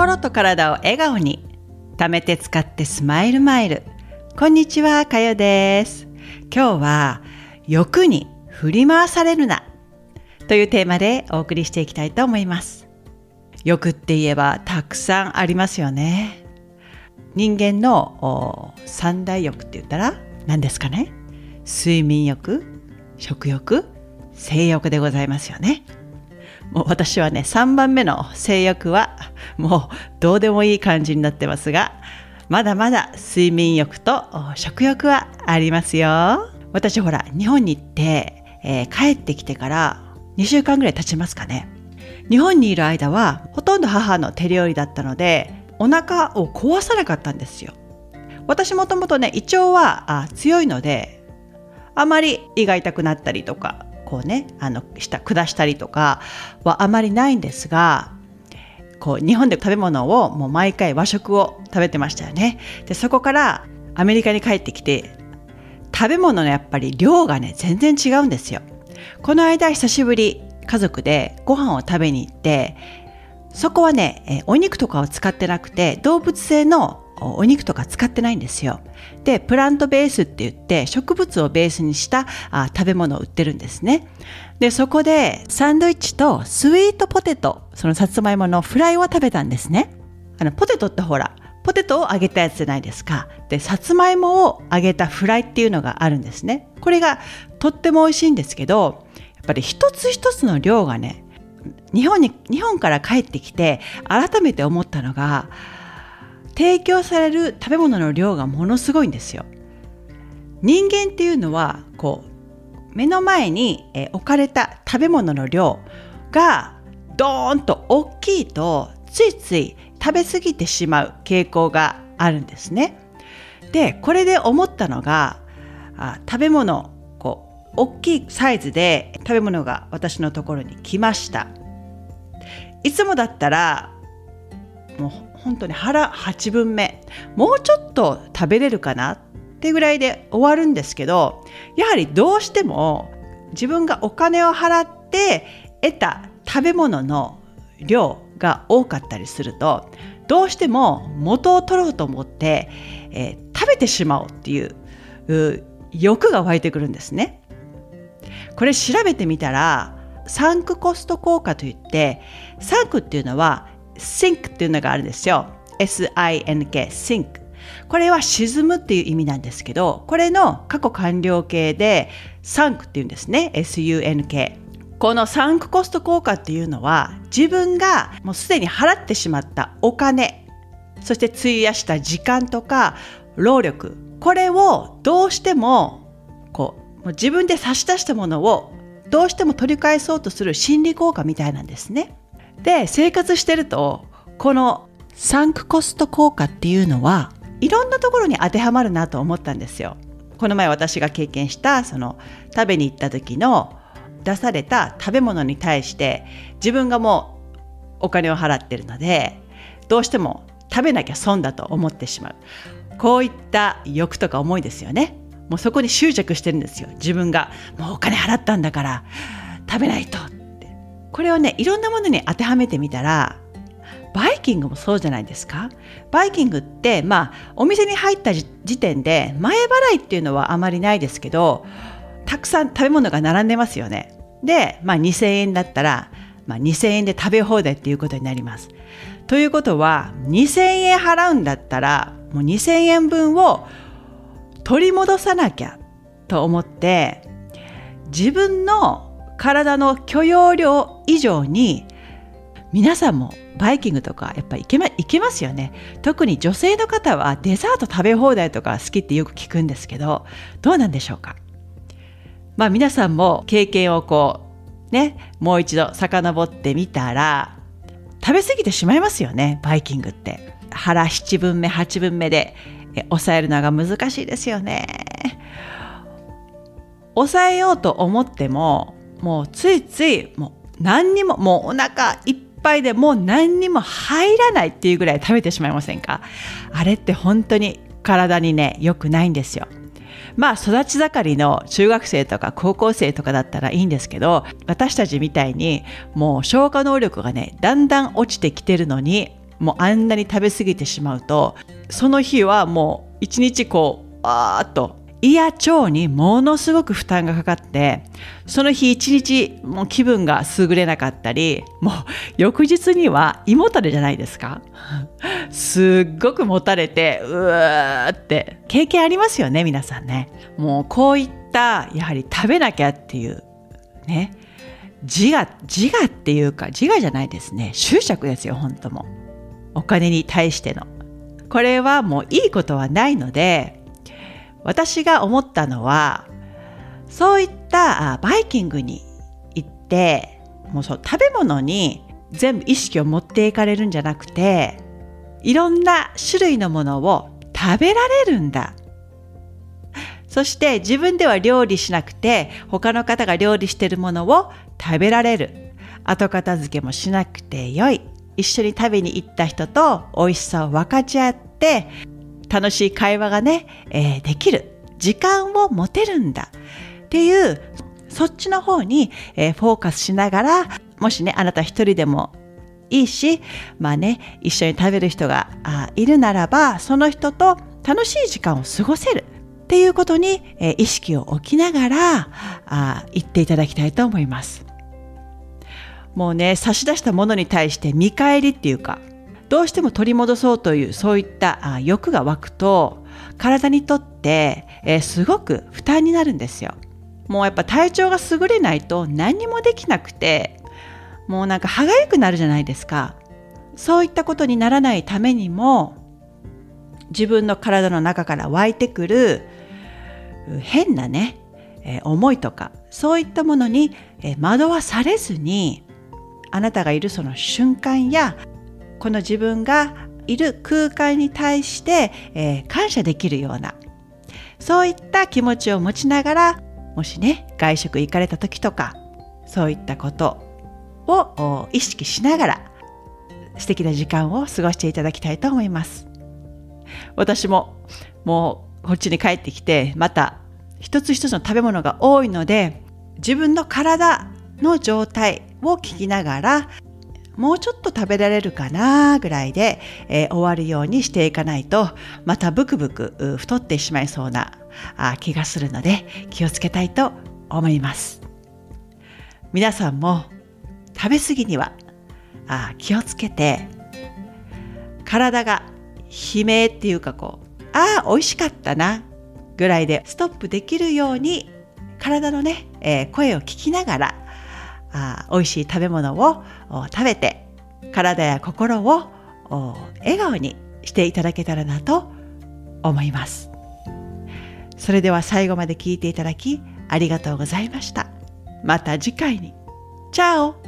心と体を笑顔に。貯めて使ってスマイルマイル。こんにちはかよです。今日は欲に振り回されるな。というテーマでお送りしていきたいと思います。欲って言えばたくさんありますよね。人間の三大欲って言ったら何ですかね。睡眠欲食欲性欲でございますよね。もう私はね3番目の性欲はもうどうでもいい感じになってますがまだまだ睡眠欲と食欲はありますよ。私ほら日本に行って、えー、帰ってきてから2週間ぐらい経ちますかね。日本にいる間はほとんど母の手料理だったのでお腹を壊さなかったんですよ。私もともとね胃腸は強いのであまり胃が痛くなったりとかこうねあの下下したりとかはあまりないんですがこう日本で食べ物をもう毎回和食を食べてましたよね。でそこからアメリカに帰ってきて食べ物のやっぱり量がね全然違うんですよ。この間久しぶり家族でご飯を食べに行ってそこはね、えお肉とかを使ってなくて動物性のお肉とか使ってないんですよ。で、プラントベースって言って植物をベースにしたあ食べ物を売ってるんですね。で、そこでサンドイッチとスイートポテト、そのさつまいものフライを食べたんですね。あの、ポテトってほら、ポテトを揚げたやつじゃないですか。で、さつまいもを揚げたフライっていうのがあるんですね。これがとっても美味しいんですけど、やっぱり一つ一つの量がね、日本に、日本から帰ってきて改めて思ったのが、提供される食べ物の量がものすごいんですよ。人間っていうのはこう目の前に置かれた食べ物の量がドーンと大きいとついつい食べ過ぎてしまう傾向があるんですね。でこれで思ったのがあ食べ物こう大きいサイズで食べ物が私のところに来ました。いつもだったらもう本当に腹8分目もうちょっと食べれるかなってぐらいで終わるんですけどやはりどうしても自分がお金を払って得た食べ物の量が多かったりするとどうしても元を取ろうと思って、えー、食べてしまおうっていう欲が湧いてくるんですね。これ調べてみたらサンクコスト効果といってサンクっていうのは sink っていうのがあるんですよ。sink, sink。これは沈むっていう意味なんですけど、これの過去完了形で sunk っていうんですね。sunk。このサンクコスト効果っていうのは自分がもうすでに払ってしまったお金、そして費やした時間とか労力、これをどうしてもこうもう自分で差し出したものをどうしても取り返そうとする心理効果みたいなんですね。で生活してるとこのサンクコスト効果っていうのはいろんなところに当てはまるなと思ったんですよ。この前私が経験したその食べに行った時の出された食べ物に対して自分がもうお金を払ってるのでどうしても食べなきゃ損だと思ってしまう。こういった欲とか思いですよね。もうそこに執着してるんですよ。自分がもうお金払ったんだから食べないと。これをねいろんなものに当てはめてみたらバイキングもそうじゃないですか。バイキングってまあお店に入った時点で前払いっていうのはあまりないですけどたくさん食べ物が並んでますよね。で、まあ、2000円だったら、まあ、2000円で食べ放題っていうことになります。ということは2000円払うんだったらもう2000円分を取り戻さなきゃと思って自分の体の許容量以上に皆さんもバイキングとかやっぱ行け,、ま、行けますよね。特に女性の方はデザート食べ放題とか好きってよく聞くんですけどどうなんでしょうか？まあ皆さんも経験をこうねもう一度遡ってみたら食べ過ぎてしまいますよねバイキングって。腹7分目8分目で抑えるのが難しいですよね。抑えようと思ってももうついついもう何にももうお腹いっぱいでもう何にも入らないっていうぐらい食べてしまいませんか？あれって本当に体にね良くないんですよ。まあ育ち盛りの中学生とか高校生とかだったらいいんですけど私たちみたいにもう消化能力がねだんだん落ちてきてるのにもうあんなに食べ過ぎてしまうとその日はもう一日こうあーっと胃や腸にものすごく負担がかかってその日一日もう気分が優れなかったりもう翌日には胃もたれじゃないですか？すっごくもたれてうーって経験ありますよね皆さんね。もうこういったやはり食べなきゃっていうね。自我自我っていうか自我じゃないですね。執着ですよ本当も。お金に対しての。これはもういいことはないので私が思ったのはそういったバイキングに行ってもうそう食べ物に全部意識を持っていかれるんじゃなくていろんな種類のものを食べられるんだ。そして自分では料理しなくて他の方が料理してるものを食べられる。後片付けもしなくてよい。一緒に食べに行った人と美味しさを分かち合って楽しい会話がね、えー、できる時間を持てるんだっていうそっちの方に、えー、フォーカスしながらもしねあなた一人でもいいしまあね一緒に食べる人があいるならばその人と楽しい時間を過ごせるっていうことに、えー、意識を置きながらあ言っていただきたいと思います。もうね差し出したものに対して見返りっていうかどうしても取り戻そうというそういった欲が湧くと体にとって、すごく負担になるんですよ。もうやっぱ体調が優れないと何もできなくてもうなんか歯がゆくなるじゃないですか。そういったことにならないためにも自分の体の中から湧いてくる変なね、思いとかそういったものに、惑わされずにあなたがいるその瞬間やこの自分がいる空間に対して、えー、感謝できるようなそういった気持ちを持ちながらもしね外食行かれた時とかそういったことを意識しながら素敵な時間を過ごしていただきたいと思います。私ももうこっちに帰ってきてまた一つ一つの食べ物が多いので自分の体の状態を聞きながらもうちょっと食べられるかなぐらいで、えー、終わるようにしていかないとまたブクブク太ってしまいそうなあ気がするので気をつけたいと思います。皆さんも食べ過ぎにはあ気をつけて体が悲鳴っていうかこうああ美味しかったなぐらいでストップできるように体のね、えー、声を聞きながらあ美味しい食べ物を食べて体や心を笑顔にしていただけたらなと思います。それでは最後まで聞いていただきありがとうございました。また次回に。チャオ。